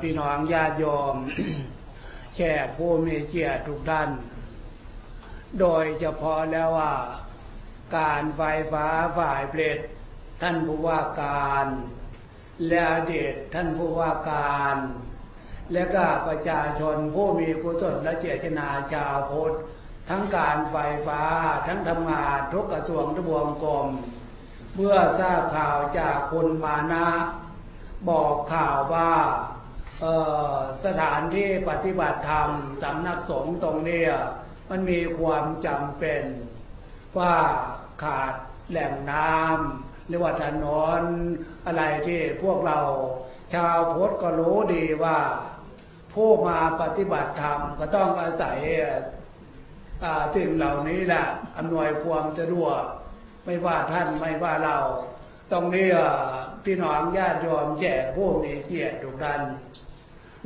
พี่น้องญาติโยมแขกผู้มีเกียรติทุกท่าน โดยเฉพาะแล้วว่าการไฟฟ้าฝ่ายเปรตท่านผู้ว่าการ และอดีตท่านผู้ว่าการ และก็ประชาชนผู้มีกุศลและเจตนาชาวพุทธทั้งการไฟฟ้าทั้งทำงานทุกกระทรวงทบวงกรมเมื่อทราบข่าวจากคุณมานะ บอกข่าวว่าสถานที่ปฏิบัติธรรมสำนักสงฆ์ตรงนี้มันมีความจำเป็นว่าขาดแหล่งน้ำหรือว่าถนนอะไรที่พวกเรา ชาวพุทธก็รู้ดีว่า ผู้มาปฏิบัติธรรมก็ต้องอาศัยสิ่งเหล่านี้แหละอำนวยความสะดวกไม่ว่าท่านไม่ว่าเราตรงนี้ พี่น้องญาติโยมแจกผู้มีเกียรติทุกท่าน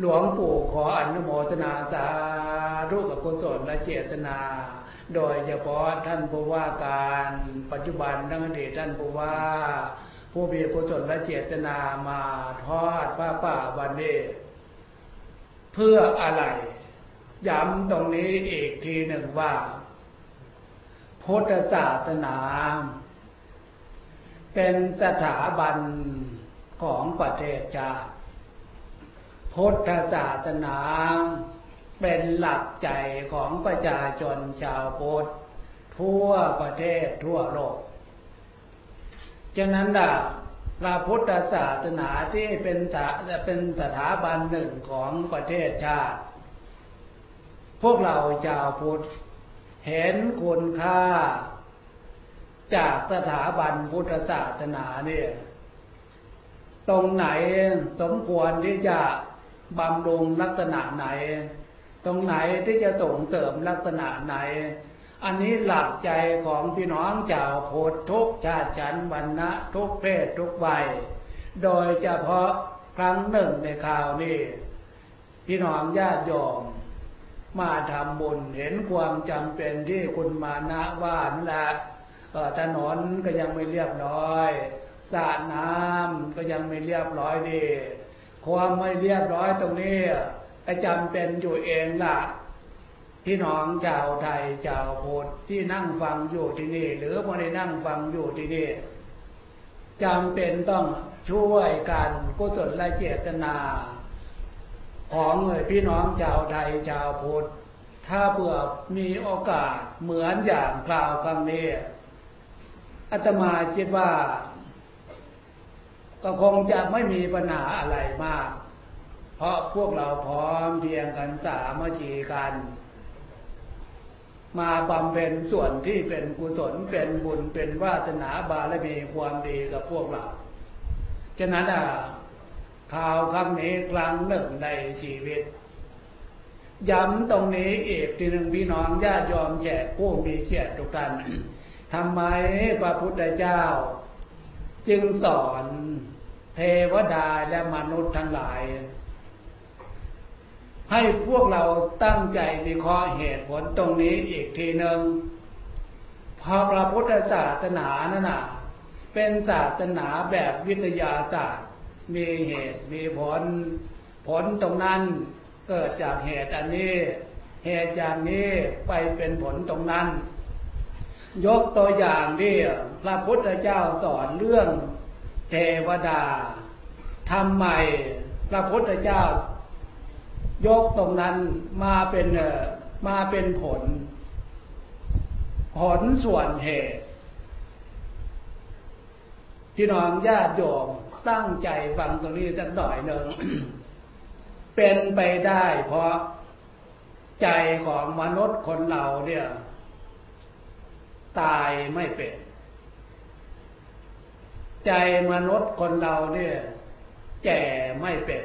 หลวงปู่ขออนุโมทนาสาธุกับกุศลและเจตนา โดยเฉพาะท่านผู้ว่าการปัจจุบันทั้งอดีตท่านผู้ว่า ผู้มีกุศลและเจตนามาทอดพระป่าวันนี้เพื่ออะไร ย้ำตรงนี้อีกทีหนึ่งว่า พุทธศาสนา เป็นสถาบันของประเทศชาติพุทธศาสนาเป็นหลักใจของประชาชนชาวพุทธทั่วประเทศทั่วโลก ฉะนั้นล่ะพระพุทธศาสนาที่เป็นเป็นสถาบันหนึ่งของประเทศชาติ พวกเราชาวพุทธเห็นคุณค่า จากสถาบันพุทธศาสนาเนี่ย ตรงไหนสมควรที่จะบำรุงลักษณะไหน ตรงไหนที่จะส่งเสริมลักษณะไหน อันนี้หลักใจของพี่น้องชาวพุทธทุกชาติชันวรรณะทุกเพศทุกวัยโดยเฉพาะครั้งหนึ่งในข่าวนี้ พี่น้องญาติโยมมาทำบุญเห็นความจำเป็นที่คุณมานะว่านั่นแหละ ถนนก็ยังไม่เรียบร้อยสระน้ำก็ยังไม่เรียบร้อยดี ความไม่เรียบร้อยตรงนี้จำเป็นอยู่เองล่ะพี่น้องชาวไทยชาวพุทธที่นั่งฟังอยู่ที่นี่ หรือไม่ได้นั่งฟังอยู่ที่นี่จำเป็นต้องช่วยกันกุศลและเจตนา ของพี่น้องชาวไทยชาวพุทธถ้าเผื่อมีโอกาสเหมือนอย่างกล่าวคำนี้ อาตมาคิดว่า ก็คงจะไม่มีปัญหาอะไรมาก เพราะพวกเราพร้อมเพียงกันสามัคคีกัน มาบำเพ็ญส่วนที่เป็นกุศลเป็นบุญเป็นวาสนาบารมีความดีกับพวกเราฉะนั้นอะข่าวคำนี้ครั้งหนึ่งในชีวิตย้ำตรงนี้เอกทีหนึ่งพี่น้องญาติยอมแจกผู้มีเกียรติทุกท่าน ทำไมพระพุทธเจ้า จึงสอนเทวดาและมนุษย์ทั้งหลาย ให้พวกเราตั้งใจวิเคราะห์เหตุผลตรงนี้อีกทีหนึ่งพอพระพุทธศาสนานั่นน่ะ เป็นศาสนาแบบวิทยาศาสตร์ มีเหตุมีผล ผลตรงนั้นเกิดจากเหตุอันนี้ เหตุอย่างนี้ไปเป็นผลตรงนั้น ยกตัวอย่างที่พระพุทธเจ้าสอนเรื่องเทวดาทำไมพระพุทธเจ้า ยกตรงนั้นมาเป็นมาเป็นผล ผลส่วนเหตุที่น้องญาติโยมตั้งใจฟังตรงนี้สักหน่อยหนึ่งเป็นไปได้เพราะใจของมนุษย์คนเราเนี่ย ตายไม่เป็น ใจมนุษย์คนเราเนี่ย แก่ไม่เป็น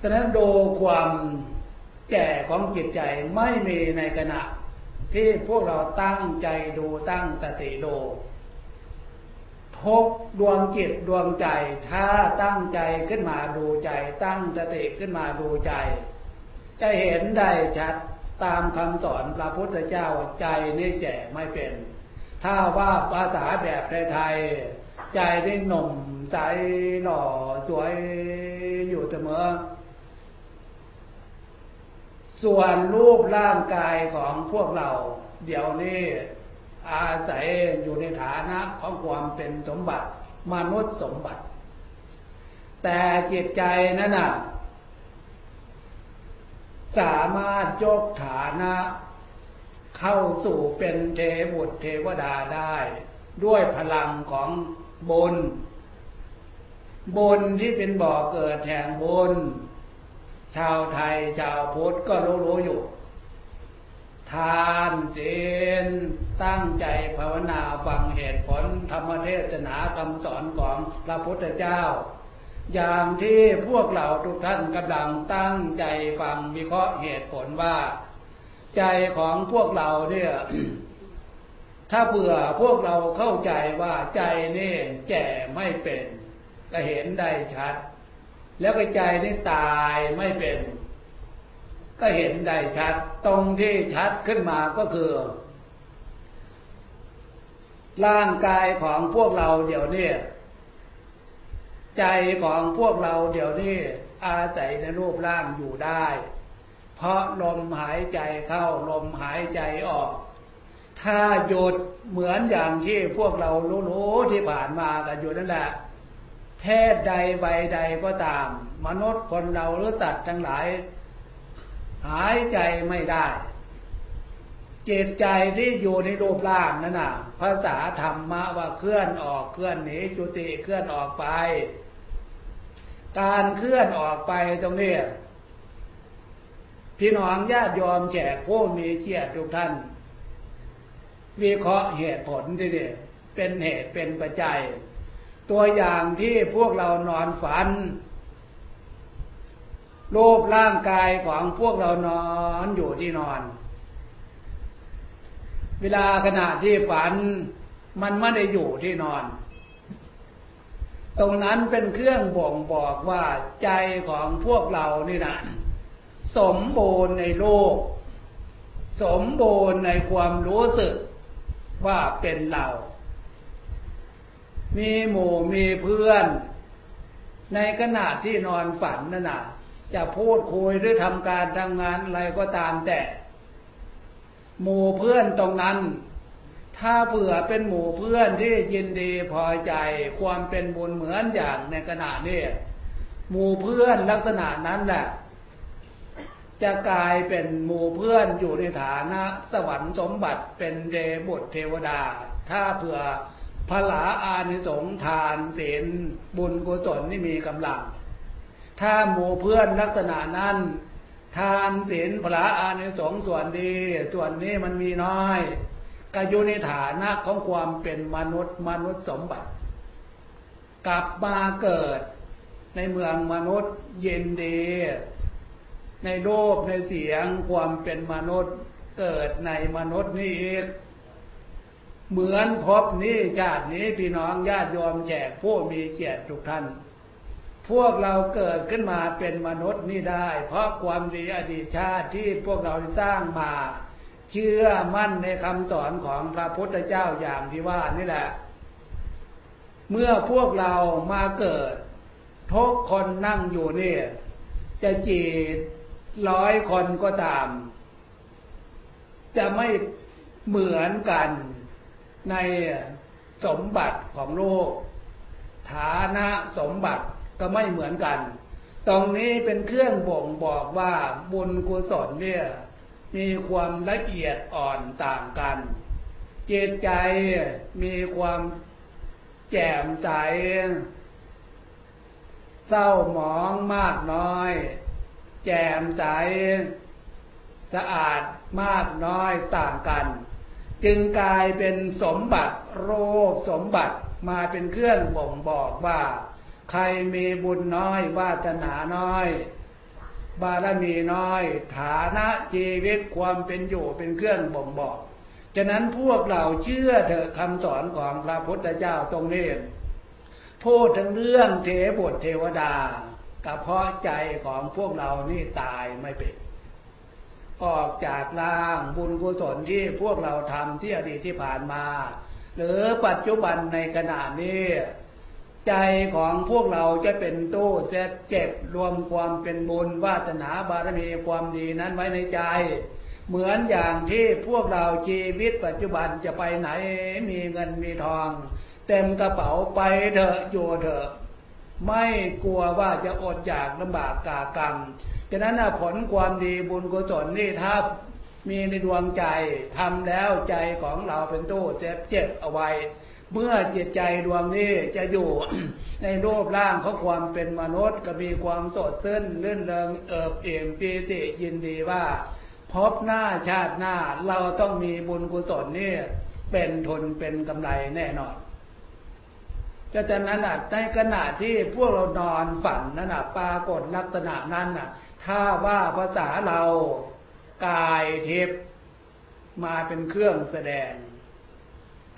ฉะนั้นดูความแก่ของจิตใจไม่มีในขณะ ที่พวกเราตั้งใจดูตั้งสติดูทุกดวงจิตดวงใจ ถ้าตั้งใจขึ้นมาดูใจ ตั้งสติขึ้นมาดูใจ จะเห็นได้ชัด ตามคำสอนพระพุทธเจ้าใจนี่แก่ไม่เป็น ถ้าว่าภาษาแบบไทยๆใจได้หนุ่มใจหล่อสวยอยู่เสมอ ส่วนรูปร่างกายของพวกเรา เดี๋ยวนี้อาศัยอยู่ในฐานะของความเป็นสมบัติมนุษย์สมบัติ แต่จิตใจนั้นน่ะ สามารถยกฐานะ เข้าสู่เป็นเทบุตรเทวดาได้ ด้วยพลังของบุญบุญที่เป็นบ่อเกิดแห่งบุญชาวไทยชาวพุทธก็รู้รู้อยู่ ทานเจนตั้งใจภาวนาฟังเหตุผลธรรมเทศนาคำสอนของพระพุทธเจ้า อย่างที่พวกเราทุกท่านกำลังตั้งใจฟังวิเคราะห์เหตุผลว่า ใจของพวกเราเนี่ย ถ้าเผื่อพวกเราเข้าใจว่าใจนี่แก่ไม่เป็นก็เห็นได้ชัด แล้วก็ใจนี่ตายไม่เป็น ก็เห็นได้ชัด ตรงที่ชัดขึ้นมาก็คือ ร่างกายของพวกเราเดี๋ยวนี้ ใจของพวกเราเดี๋ยวนี้อาศัยในรูปร่างอยู่ได้ เพราะลมหายใจเข้าลมหายใจออก ถ้าหยุดเหมือนอย่างที่พวกเรารู้ๆที่ผ่านมากันอยู่นั่นแหละเพศใดใบใดก็ตาม มนุษย์คนเราหรือสัตว์ทั้งหลาย หายใจไม่ได้จิตใจที่อยู่ในรูปร่างนั่นน่ะ ภาษาธรรมะว่าเคลื่อนออกเคลื่อนหนีจุติเคลื่อนออกไป การเคลื่อนออกไปตรงนี้พี่น้องญาติยอมแจกผู้มีเกียรติทุกท่านวิเคราะห์เหตุผลที่นี่เป็นเหตุเป็นปัจจัย ตัวอย่างที่พวกเรานอนฝันรูปร่างกายของพวกเรานอนอยู่ที่นอน เวลาขณะที่ฝันมันไม่ได้อยู่ที่นอน ตรงนั้นเป็นเครื่องบ่งบอกว่าใจของพวกเรานี่นะสมบูรณ์ในโลก สมบูรณ์ในความรู้สึกว่าเป็นเรา มีหมู่มีเพื่อน ในขณะที่นอนฝันนั่นนะจะพูดคุยหรือทำการทำงานอะไรก็ตามแต่ หมู่เพื่อนตรงนั้น ถ้าเผื่อเป็นหมู่เพื่อนที่ยินดีพอใจความเป็นบุญเหมือนอย่างในขณะนี้หมู่เพื่อนลักษณะนั้นแหละจะกลายเป็นหมู่เพื่อนอยู่ในฐานะสวรรค์สมบัติเป็นเดบุตรเทวดา ถ้าเผื่อพลาอานิสงทานศีลบุญกุศลนี่มีกำลัง ถ้าหมู่เพื่อนลักษณะนั้น ทานศีลพลาอานิสงส่วนดี ส่วนนี้มันมีน้อย ก็อยู่ในฐานะของความเป็นมนุษย์มนุษย์สมบัติ กลับมาเกิดในเมืองมนุษย์เย็นดีในรูปในเสียงความเป็นมนุษย์เกิดในมนุษย์นี่เองเหมือนพบนี้ชาตินี้พี่น้องญาติโยมแจกผู้มีเกียรติทุกท่าน พวกเราเกิดขึ้นมาเป็นมนุษย์นี่ได้ เพราะความดีอดีตชาติที่พวกเราสร้างมา เชื่อมั่นในคำสอนของพระพุทธเจ้าอย่างที่ว่านี่แหละ เมื่อพวกเรามาเกิดทุกคนนั่งอยู่นี่จะจีตร้อยคนก็ตาม จะไม่เหมือนกันในสมบัติของโลก ฐานะสมบัติก็ไม่เหมือนกัน ตรงนี้เป็นเครื่องบ่งบอกว่าบุญกุศลเนี่ย มีความละเอียดอ่อนต่างกัน เจตใจมีความแจ่มใส เศร้าหมองมากน้อย แจ่มใส สะอาดมากน้อยต่างกัน จึงกลายเป็นสมบัติโรคสมบัติมาเป็นเครื่องบ่งบอกว่า ใครมีบุญน้อยวาสนาน้อย บารมีน้อย ฐานะชีวิตความเป็นอยู่เป็นเครื่องบ่งบอก ฉะนั้นพวกเราเชื่อเถอะคำสอนของพระพุทธเจ้าตรงนี้พูดถึงเรื่องเทบุตรเทวดากระเพาะใจของพวกเรานี่ตายไม่เป็น ออกจากร่างบุญกุศลที่พวกเราทำที่อดีตที่ผ่านมา หรือปัจจุบันในขณะนี้ ใจของพวกเราจะเป็นตู้เจ็ดเจ็ดรวมความเป็นบุญวาสนาบารมีความดีนั้นไว้ในใจ เหมือนอย่างที่พวกเราชีวิตปัจจุบันจะไปไหนมีเงินมีทอง เต็มกระเป๋าไปเถอะอยู่เถอะ ไม่กลัวว่าจะอดอยากลำบากกากรรมฉะนั้นผลความดีบุญกุศลนี่ถ้ามีในดวงใจทำแล้วใจของเราเป็นตู้เจ็บเจ็บเอาไว้ เมื่อจิตใจดวงนี้จะอยู่ในรูปร่างของความเป็นมนุษย์ ก็มีความสดชื่นลื่นเริงเอิบเอี่ยมปีติยินดีว่า พบหน้าชาติหน้าเราต้องมีบุญกุศลนี่เป็นทุนเป็นกำไรแน่นอนจะจะนั้นในขณะที่พวกเรานอนฝันนั่นปรากฏลักษณะนั้นน่ะ ถ้าว่าภาษาเรากายทิพย์มาเป็นเครื่องแสดง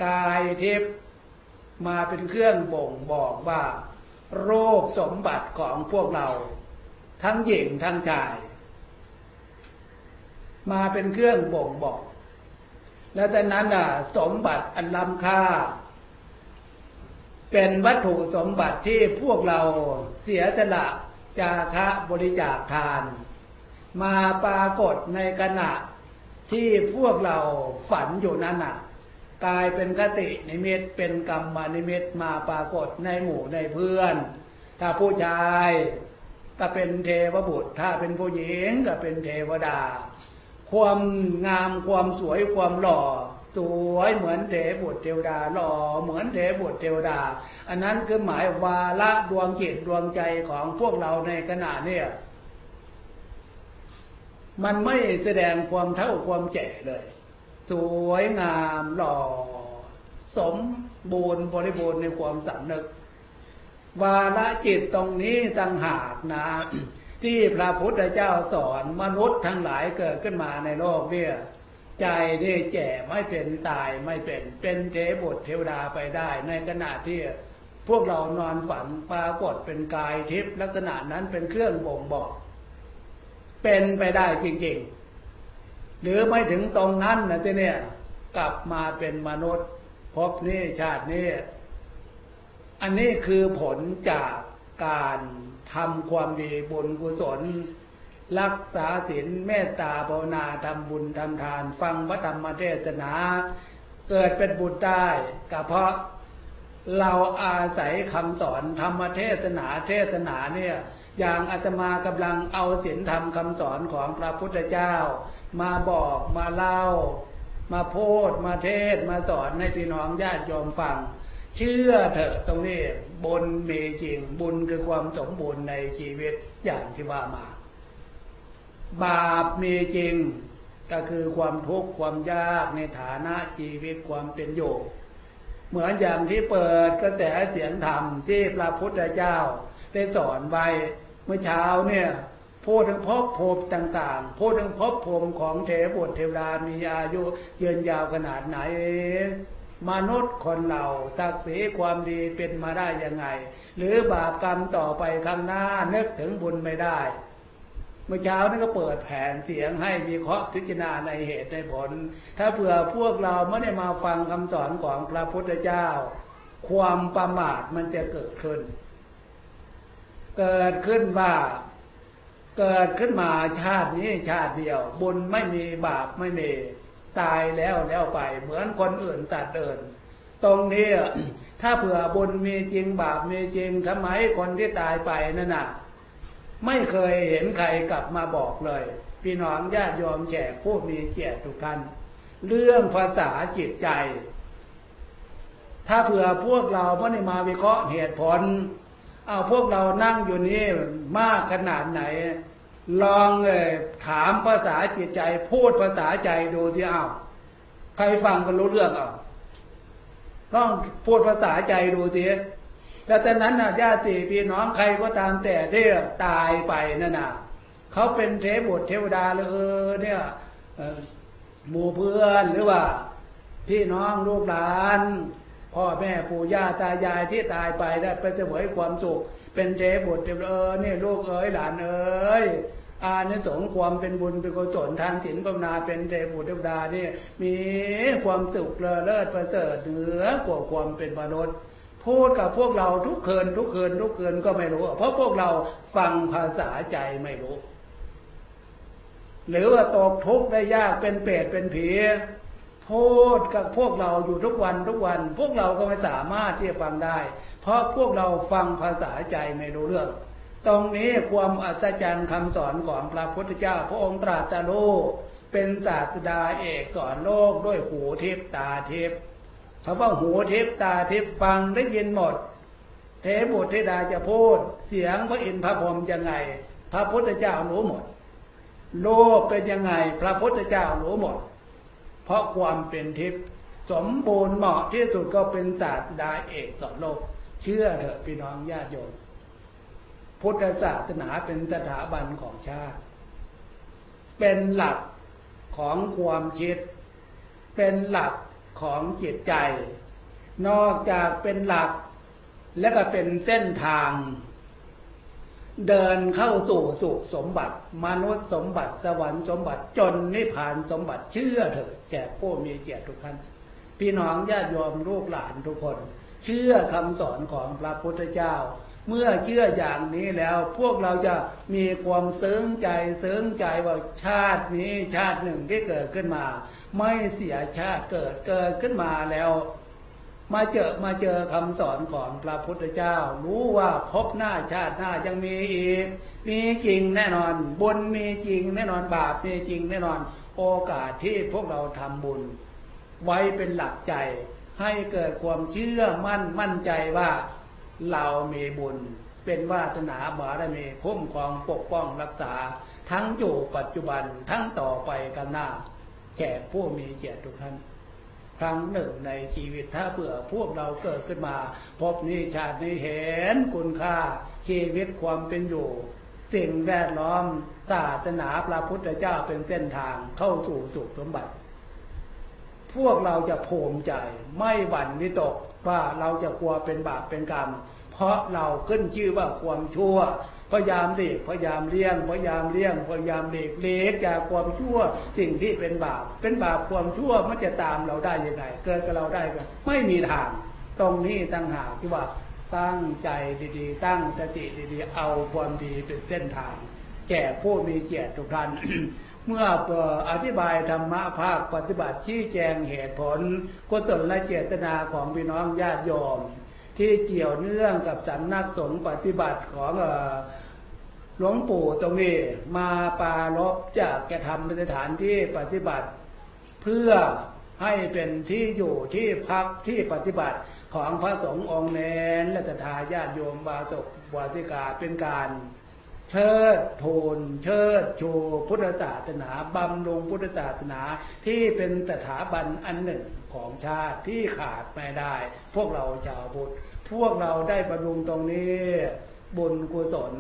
กายทิพย์ มาเป็นเครื่องบ่งบอกว่า โรคสมบัติของพวกเรา ทั้งหญิงทั้งชาย มาเป็นเครื่องบ่งบอก แล้วจากนั้นอะสมบัติอันล้ำค่า เป็นวัตถุสมบัติที่พวกเราเสียสละจาคะบริจาคทาน มาปรากฏในขณะที่พวกเราฝันอยู่นั้นน่ะ กลายเป็นคตินิมิตเป็นกรรมนิมิตมาปรากฏในหมู่ในเพื่อน ถ้าผู้ชายก็เป็นเทวบุตร ถ้าเป็นผู้หญิงก็เป็นเทวดา ความงามความสวยความหล่อ สวยเหมือนเทบุตรเทวดาหล่อเหมือนเทบุตรเทวดา อันนั้นคือหมายวาละดวงจิตดวงใจของพวกเราในขณะนี้มันไม่แสดงความเท่าความแก่เลย สวยงามหล่อ สมบูรณ์บริบูรณ์ในความสำนึก วาระจิตตรงนี้ต่างหากนะ ที่พระพุทธเจ้าสอนมนุษย์ทั้งหลายเกิดขึ้นมาในโลกเนี่ยใจได้แก่ไม่เป็นตายไม่เป็นเป็นเทบุตรเทวดาไปได้ ในขณะที่พวกเรานอนฝันปรากฏเป็นกายทิพย์ลักษณะนั้นเป็นเครื่องบ่งบอก เป็นไปได้จริง ๆ หรือไม่ถึงตรงนั้นนะที่เนี่ย กลับมาเป็นมนุษย์พบนี้ชาตินี้ อันนี้คือผลจากการทำความดีบุญกุศล รักษาศีลเมตตาภาวนาทำบุญทำทาน ฟังพระธรรมเทศนา เกิดเป็นบุญได้ก็เพราะเราอาศัยคำสอนธรรมเทศนาเทศนาเนี่ย อย่างอาตมากำลังเอาศีลธรรมคำสอนของพระพุทธเจ้า มาบอกมาเล่า มาพูดมาเทศมาสอนให้พี่น้องญาติโยมฟัง เชื่อเถอะตรงนี้บุญมีจริงบุญคือความสมบูรณ์ในชีวิตอย่างที่ว่ามา บาปมีจริงก็คือความทุกข์ความยากในฐานะชีวิตความเป็นอยู่เหมือนอย่างที่เปิดกระแสเสียงธรรมที่พระพุทธเจ้าได้สอนไว้เมื่อเช้าเนี่ย พูดถึงภพภูมิต่างๆ พูดถึงภพภูมิของเทวบุตรเทวดามีอายุยืนยาวขนาดไหน มนุษย์คนเราตักสีความดีเป็นมาได้ยังไง หรือบาปกรรมต่อไปข้างหน้านึกถึงบุญไม่ได้ เมื่อเช้านี่ก็เปิดแผนเสียงให้มีเคาะพิจารณาในเหตุในผล ถ้าเผื่อพวกเราไม่ได้มาฟังคำสอนของพระพุทธเจ้า ความประมาทมันจะเกิดขึ้น เกิดขึ้นว่า เกิดขึ้นมาชาตินี้ชาติเดียว บุญไม่มีบาปไม่มีตายแล้วแล้วไป เหมือนคนอื่นสัตว์อื่น ตรงนี้ถ้าเผื่อบุญมีจริงบาปมีจริงทำไมคนที่ตายไปนั่นน่ะ ไม่เคยเห็นใครกลับมาบอกเลย พี่น้องญาติโยมแขกผู้มีเกียรติทุกท่านเรื่องภาษาจิตใจ ถ้าเผื่อพวกเราไม่ได้มาวิเคราะห์เหตุผล เอาพวกเรานั่งอยู่นี่มากขนาดไหน ลองเลยถามภาษาจิตใจ พูดภาษาใจดูที่อ้าใครฟังกันรู้เรื่องเอะต้องพูดภาษาใจดูสิแล้วแต่นั้นนะญาติพี่น้องใครก็ตามแต่ที่ตายไปนั่นน่ะเขาเป็นเทพบุตรเทวดาเลยเนี่ยหมู่เพื่อนหรือว่า พี่น้องลูกหลาน พ่อแม่ปู่ย่าตายายที่ตายไปได้ไปเสวยความสุข เป็นเจบุตรเออนี่ลูกเอ๋ยหลานเอ๋ยอานิสงส์ความเป็นบุญเป็นกุศลทางศีลภาวนาเป็นเทพุทธดานี่มีความสุขเลอเลิศประเสริฐเหนือกว่าความเป็นมนุษย์พูดกับพวกเราทุกคืนทุกคืนทุกคืนก็ไม่รู้ เพราะพวกเราฟังภาษาใจไม่รู้ หรือว่าตกทุกข์ได้ยากเป็นเปรตเป็นผี พูดกับพวกเราอยู่ทุกวันทุกวัน พวกเราก็ไม่สามารถที่จะฟังได้ เพราะพวกเราฟังภาษาใจไม่รู้เรื่อง ตรงนี้ความอัศจรรย์คำสอนของพระพุทธเจ้า พระองค์ตรัสรู้เป็นศาสดาเอกสอนโลกด้วยหูทิพตาทิพคำว่าหูทิพตาทิพฟังได้ยินหมด เทบุตรเทดาจะพูด เสียงพระอินทร์พระพรหมยังไง พระพุทธเจ้ารู้หมด โลกเป็นยังไง พระพุทธเจ้ารู้หมด เพราะความเป็นทิพย์สมบูรณ์เหมาะที่สุดก็เป็นศาสดาเอกสอนโลก เชื่อเถอะพี่น้องญาติโยมพุทธศาสนาเป็นสถาบันของชาติ เป็นหลักของความคิด เป็นหลักของจิตใจ นอกจากเป็นหลักและก็เป็นเส้นทาง เดินเข้าสู่สุสมบัติ มนุษย์สมบัติสวรรค์สมบัติจนนิพพานสมบัติเชื่อเถอะแจกผู้มีเกียรติทุกท่านพี่น้องญาติโยมลูกหลานทุกคน เชื่อคำสอนของพระพุทธเจ้า เมื่อเชื่ออย่างนี้แล้วพวกเราจะมีความเสริงใจเสริงใจว่าชาตินี้ชาติหนึ่งที่เกิดขึ้นมา ไม่เสียชาติเกิดเกิดขึ้นมาแล้ว มาเจอมาเจอคำสอนของพระพุทธเจ้า รู้ว่าพบหน้าชาติหน้ายังมีอีก มีจริงแน่นอน บุญมีจริงแน่นอนบาปมีจริงแน่นอน โอกาสที่พวกเราทำบุญ ไว้เป็นหลักใจ ให้เกิดความเชื่อมั่นมั่นใจว่าเรามีบุญ เป็นวาสนาบารมีคุ้มครองปกป้องรักษา ทั้งอยู่ปัจจุบันทั้งต่อไปกันหน้าแก่ผู้มีเกียรติทุกท่าน ครั้งหนึ่งในชีวิตถ้าเผื่อพวกเราเกิดขึ้นมา พบนี้ชาตินี้เห็นคุณค่า ชีวิตความเป็นอยู่ สิ่งแวดล้อมศาสนาพระพุทธเจ้าเป็นเส้นทางเข้าสู่สุขสมบัติ พวกเราจะภูมใจไม่หวั่นวิตกว่าเราจะกลัวเป็นบาปเป็นกรรม เพราะเราขึ้นชื่อว่าความชั่ว พยายามหลีกพยายามเลี่ยงพยายามเลี่ยงพยายามหลีกเล็กจากความชั่วสิ่งที่เป็นบาปเป็นบาปความชั่วมันจะตามเราได้ยังไงเกิดกับเราได้ก็ไม่มีทางตรงนี้ตั้งหากที่ว่าตั้งใจดีๆ ตั้งสติดีๆ เอาความดีเป็นเส้นทาง แก่ผู้มีเกียรติทุกท่านเมื่ออธิบายธรรมะภาคปฏิบัติชี้แจงเหตุผลกุศลและเจตนาของพี่น้องญาติโยม ที่เกี่ยวเนื่องกับสำนักสงฆ์ปฏิบัติของ หลวงปู่ตรงนี้มาปาลบจากแกทำเป็นสถานที่ปฏิบัติ เพื่อให้เป็นที่อยู่ที่พักที่ปฏิบัติของพระสงฆ์องค์เนนและทาญาติโยมบาศกวาสิกาเป็นการเชิดทูลเชิดโชูพุทธศาสนาบำรุงพุทธศาสนาที่เป็นสถาบันอันหนึ่งของชาติที่ขาดไม่ได้ พวกเราชาวพุทธพวกเราได้บำรุงตรงนี้บุญกุศล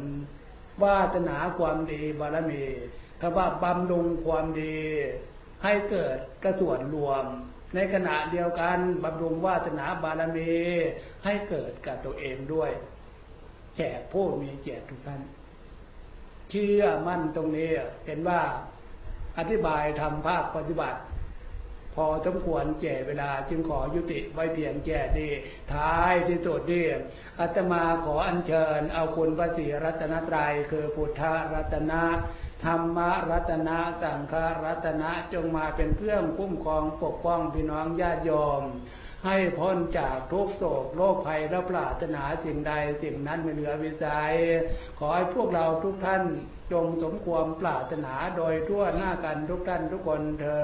วาสนาความดีบารมีคำว่าบำรุงความดี ให้เกิดกระส่วนรวม ในขณะเดียวกันบำรุงวาสนาบารมี ให้เกิดกับตัวเองด้วยแจกผู้มีเกียรติทุกท่าน เชื่อมั่นตรงนี้เห็นว่าอธิบายทำภาคปฏิบัติ พอสมควรแก่เวลาจึงขอยุติไว้เพียงแก่ดีท้ายที่สุดดีอาตมาขออัญเชิญ เอาคุณพระศรีรัตนตรัยคือพุทธรัตนะธรรมรัตนะสังฆรัตนะจงมาเป็นเครื่องคุ้มครองปกป้องพี่น้องญาติโยม ให้พ้นจากทุกโศกโรคภัยและปราถนาสิ่งใดสิ่งนั้นไม่เหลือวิสัย ขอให้พวกเราทุกท่านจงสมความปรารถนาโดยทั่วหน้ากันทุกท่านทุกคนเถอ